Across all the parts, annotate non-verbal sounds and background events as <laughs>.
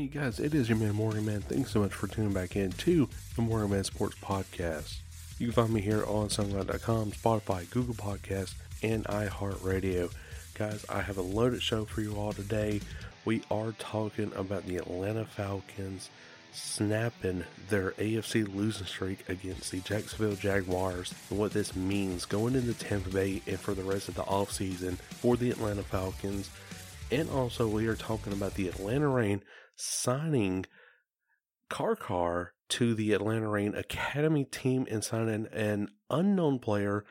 You guys? It is your man, Morgan Man. Thanks so much for tuning back in to the Morgan Man Sports Podcast. You can find me here on SoundCloud.com, Spotify, Google Podcasts, and iHeartRadio. Guys, I have a loaded show for you all today. We are talking about the Atlanta Falcons snapping their AFC losing streak against the Jacksonville Jaguars and what this means going into Tampa Bay and for the rest of the offseason for the Atlanta Falcons. And also, we are talking about the Atlanta Reign signing CarCar to the Atlanta Reign Academy team and signing an unknown player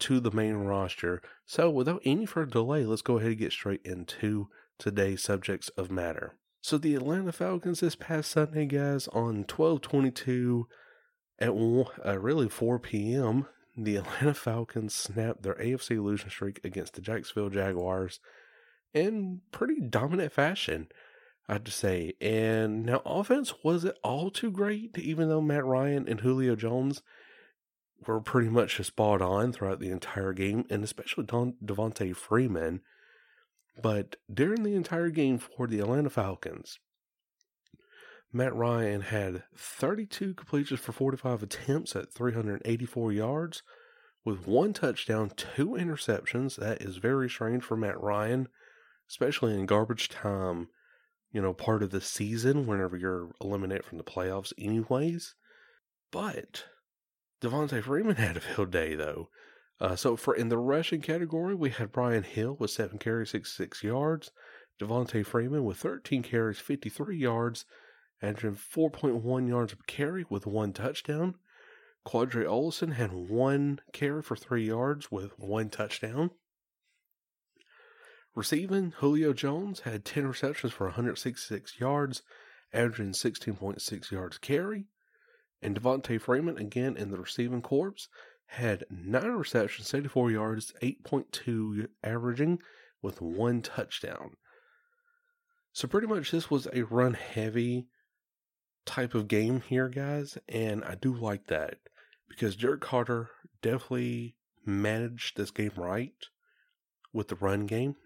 to the main roster. So, without any further delay, let's go ahead and get straight into today's subjects of matter. So, the Atlanta Falcons this past Sunday, guys, on 1222 at uh, really 4 p.m., the <laughs> Atlanta Falcons snapped their AFC losing streak against the Jacksonville Jaguars in pretty dominant fashion, I have to say. And now, offense wasn't all too great, even though Matt Ryan and Julio Jones were pretty much spot on throughout the entire game, and especially Don Devonta Freeman. But during the entire game for the Atlanta Falcons, Matt Ryan had 32 completions for 45 attempts at 384 yards with one touchdown, two interceptions. That is very strange for Matt Ryan, especially in garbage time, you know, part of the season whenever you're eliminated from the playoffs, anyways. But Devonta Freeman <laughs> had a field day, though. Uh, so for in the rushing category, we had Brian Hill with seven carries, 66 yards. Devonta Freeman with 13 carries, 53 yards, averaging 4.1 yards per carry with one touchdown. Qadree Ollison had one carry for three yards with one touchdown. Receiving, Julio Jones had 10 receptions for 166 yards, averaging 16.6 yards carry. And Devonta Freeman, again in the receiving corps, had 9 receptions, 74 yards, 8.2 averaging, with one touchdown. So, pretty much, this was a run heavy type of game here, guys, and I do like that because Dirk Koetter definitely managed this game right with the run game.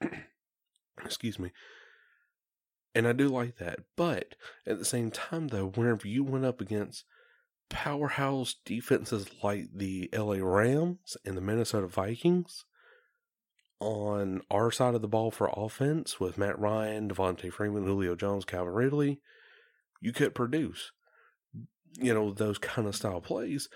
<coughs> Excuse me. And I do like that. But at the same time, though, whenever you went up against powerhouse defenses like the LA Rams and the Minnesota Vikings on our side of the ball for offense with Matt Ryan, Devonta Freeman, Julio Jones, Calvin Ridley, you could produce, you know, those kind of style plays.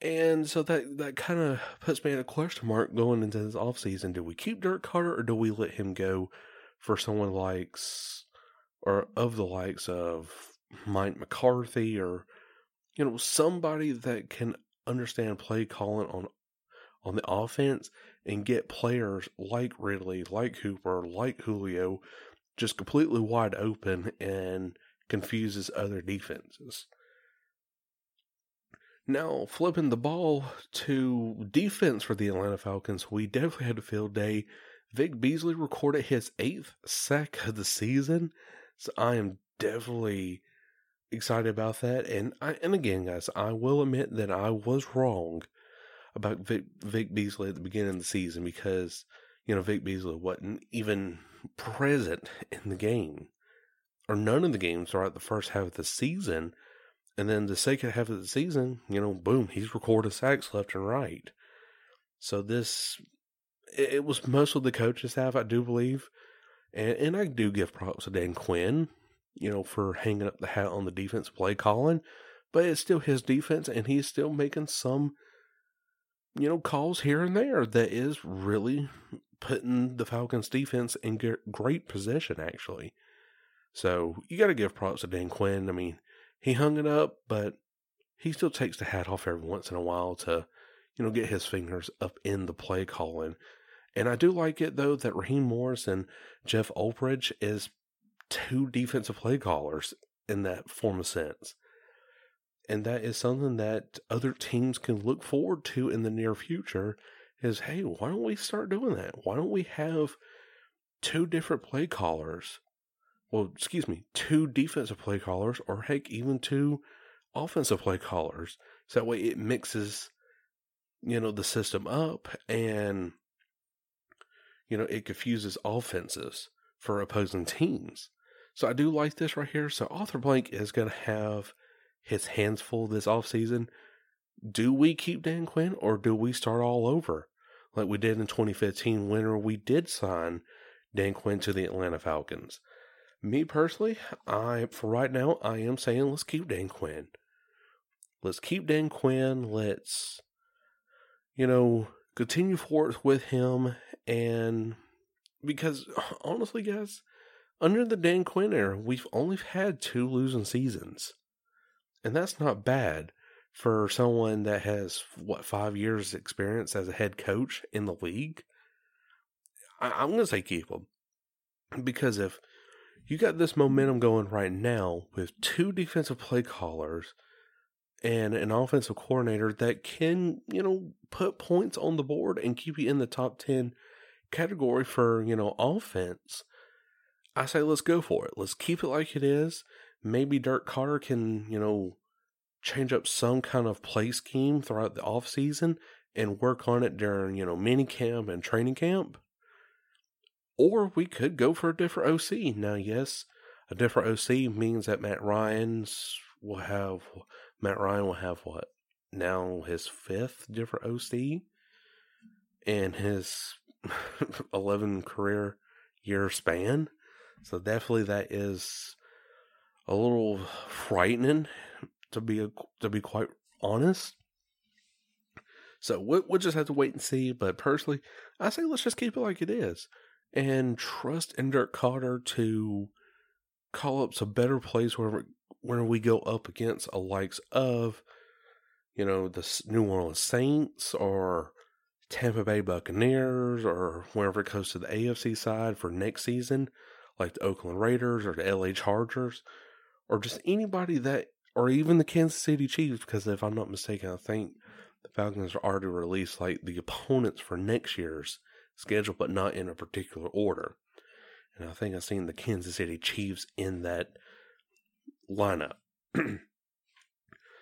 And so that, that kind of puts me at a question mark going into this offseason. Do we keep Dirk Koetter or do we let him go for someone likes or of the likes of Mike McCarthy or you know somebody that can understand play calling on on the offense and get players like Ridley, like Hooper, like Julio just completely wide open and confuses other defenses. Now, flipping the ball to defense for the Atlanta Falcons, we definitely had a field day. Vic Beasley recorded his eighth sack of the season, so I am definitely excited about that. And I, and again, guys, I will admit that I was wrong about Vic, Vic Beasley at the beginning of the season because you know Vic Beasley wasn't even present in the game or none of the games throughout the first half of the season. And then the second half of the season, you know, boom, he's recorded sacks left and right. So this, it was most of the coaches staff, I do believe. And, and I do give props to Dan Quinn, you know, for hanging up the hat on the defense play calling, but it's still his defense, and he's still making some, you know, calls here and there that is really putting the Falcons defense in great position, actually. So you got to give props to Dan Quinn. I mean, he hung it up, but he still takes the hat off every once in a while to, you know, get his fingers up in the play calling. And I do like it though that Raheem Morris and Jeff Ulbrich is two defensive play callers in that form of sense. And that is something that other teams can look forward to in the near future is hey, why don't we start doing that? Why don't we have two different play callers? Well, excuse me, two defensive play callers, or heck, even two offensive play callers. So that way it mixes, you know, the system up and, you know, it confuses offenses for opposing teams. So I do like this right here. So Arthur Blank is going to have his hands full this offseason. Do we keep Dan Quinn or do we start all over like we did in 2015 when we did sign Dan Quinn to the Atlanta Falcons? Me personally, I for right now I am saying let's keep Dan Quinn. Let's keep Dan Quinn. Let's, you know, continue forward with him. And because honestly, guys, under the Dan Quinn era, we've only had two losing seasons. And that's not bad for someone that has, what, five years' experience as a head coach in the league. I, am going to say keep him. Because if you got this momentum going right now with two defensive play callers and an offensive coordinator that can, you know, put points on the board and keep you in the top 10 category for, you know, offense, I say let's go for it. Let's keep it like it is. Maybe Dirk Koetter can, you know, change up some kind of play scheme throughout the off season and work on it during, you know, mini camp and training camp. Or we could go for a different OC. Now, yes, a different OC means that Matt Ryan's will have Matt Ryan will have what now his fifth different OC in his <laughs> 11 career year span. So definitely that is a little frightening to be a, to be quite honest. So we'll, we'll just have to wait and see. But personally, I say let's just keep it like it is and trust Dirk Koetter to call up some better plays whenever when we go up against a likes of, you know, the New Orleans Saints or Tampa Bay Buccaneers or whenever it goes to the AFC side for next season, like the Oakland Raiders or the LA Chargers, or just anybody that, or even the Kansas City Chiefs, because if I'm not mistaken, I think the Falcons are already released like the opponents for next year's schedule, but not in a particular order. And I think I've seen the Kansas City Chiefs in that lineup. <clears throat>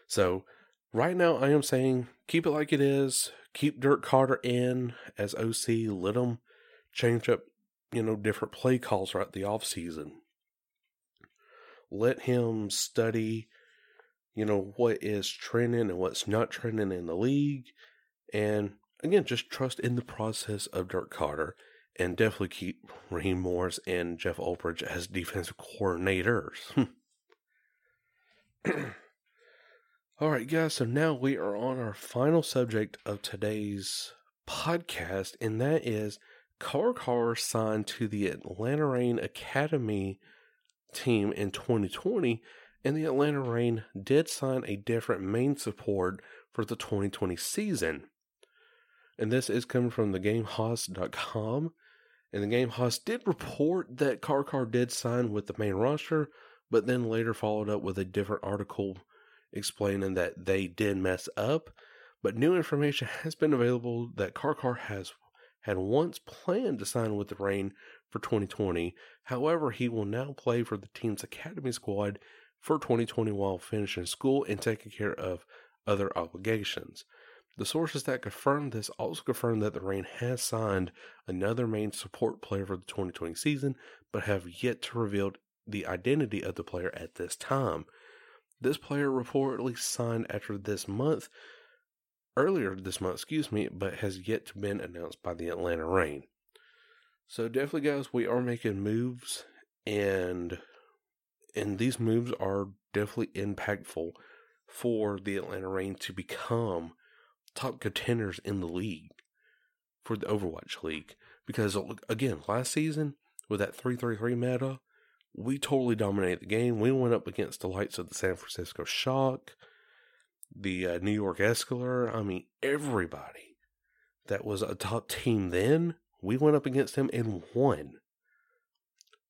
so right now I am saying keep it like it is. Keep Dirk Koetter in as OC. Let him change up, you know, different play calls throughout the off season. Let him study, you know, what is trending and what's not trending in the league. And again, just trust in the process of Dirk Koetter and definitely keep Raheem Morris and Jeff Ulbrich as defensive coordinators. Hmm. <clears throat> All right, guys, so now we are on our final subject of today's podcast, and that is CarCar signed to the Atlanta Reign Academy team in 2020, and the Atlanta Reign did sign a different main support for the 2020 season. And this is coming from the. And the GameHaus did report that Carr did sign with the main roster, but then later followed up with a different article explaining that they did mess up. But new information has been available that Carr has had once planned to sign with the Reign for 2020. However, he will now play for the team's academy squad for 2020 while finishing school and taking care of other obligations. The sources that confirmed this also confirmed that the Reign has signed another main support player for the 2020 season, but have yet to reveal the identity of the player at this time. This player reportedly signed after this month, earlier this month, excuse me, but has yet to been announced by the Atlanta Reign. So definitely, guys, we are making moves, and and these moves are definitely impactful for the Atlanta Reign to become top contenders in the league for the Overwatch League. Because again, last season with that three three three meta, we totally dominated the game. We went up against the likes of the San Francisco Shock, the uh, New York Escalade. I mean, everybody that was a top team then, we went up against them and won.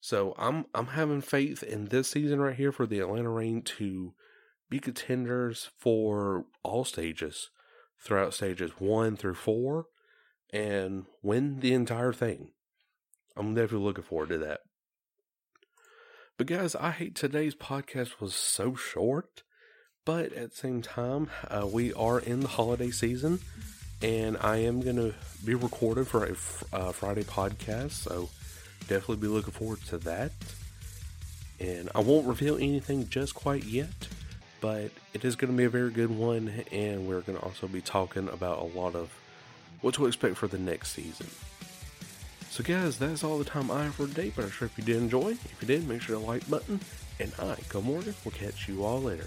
So I'm I'm having faith in this season right here for the Atlanta Reign to be contenders for all stages throughout stages one through four and win the entire thing. I'm definitely looking forward to that. But guys, I hate today's podcast was so short, but at the same time, uh, we are in the holiday season, and I am going to be recorded for a uh, Friday podcast, so definitely be looking forward to that. And I won't reveal anything just quite yet, but it is going to be a very good one, and we're going to also be talking about a lot of what to expect for the next season. So, guys, that's all the time I have for today, but I'm sure if you did enjoy, if you did, make sure to like button, and I, Go Morgan, will catch you all later.